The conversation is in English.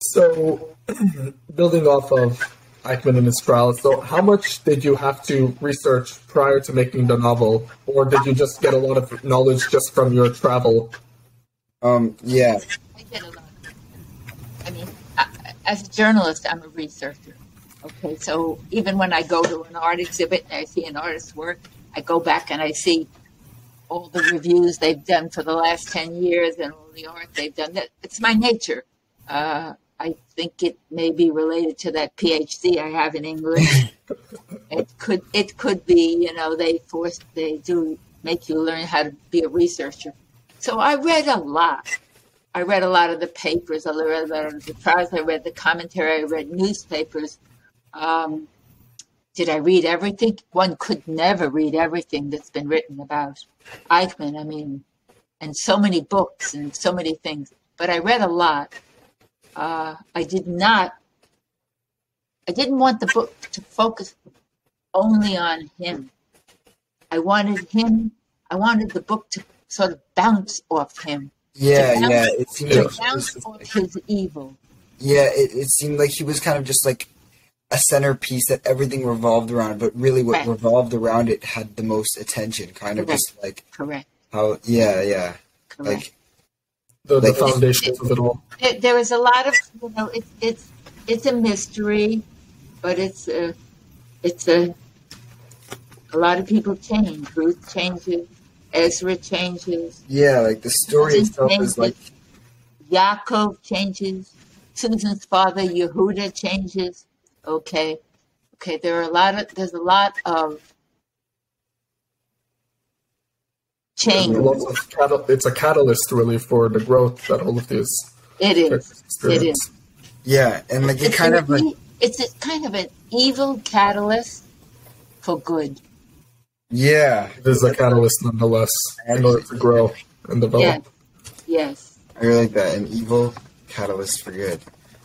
So, building off of Eichmann and his trial, so how much did you have to research prior to making the novel, or did you just get a lot of knowledge just from your travel? Um, yeah. I get a lot. I mean, I, as a journalist, I'm a researcher. Okay, so even when I go to an art exhibit and I see an artist's work, I go back and I see all the reviews they've done for the last 10 years and all the art they've done. That It's my nature. Uh, I think it may be related to that PhD I have in English. it could it could be, you know, they force they do make you learn how to be a researcher. So I read a lot. I read a lot of the papers. I read a lot of the trials. I read the commentary. I read newspapers. Um, did I read everything? One could never read everything that's been written about Eichmann. I mean, and so many books and so many things. But I read a lot. Uh, I did not. I didn't want the book to focus only on him. I wanted him. I wanted the book to sort of bounce off him. Yeah, bounce, yeah. It seemed to like, bounce off his evil. yeah, it, it seemed like he was kind of just like a centerpiece that everything revolved around, but really what revolved around it had the most attention. Kind of Correct. just like Correct. how, yeah, yeah. Correct. Like, The, the Like- foundations of it all. it, there is a lot of you know it, it's it's a mystery but it's a it's a a lot of people change. Ruth changes ezra changes. Yeah, like the story Susan itself is like, yaakov changes. Susan's father yehuda changes. Okay. Okay there are a lot of there's a lot of change Lots of catal- it's a catalyst really for the growth that all of these it is characters it experience. is yeah, and like it it's kind an of like, it's a kind of an evil catalyst for good yeah, It is a catalyst nonetheless in order to grow and develop. Yes. Yes. I really like that. An evil catalyst for good.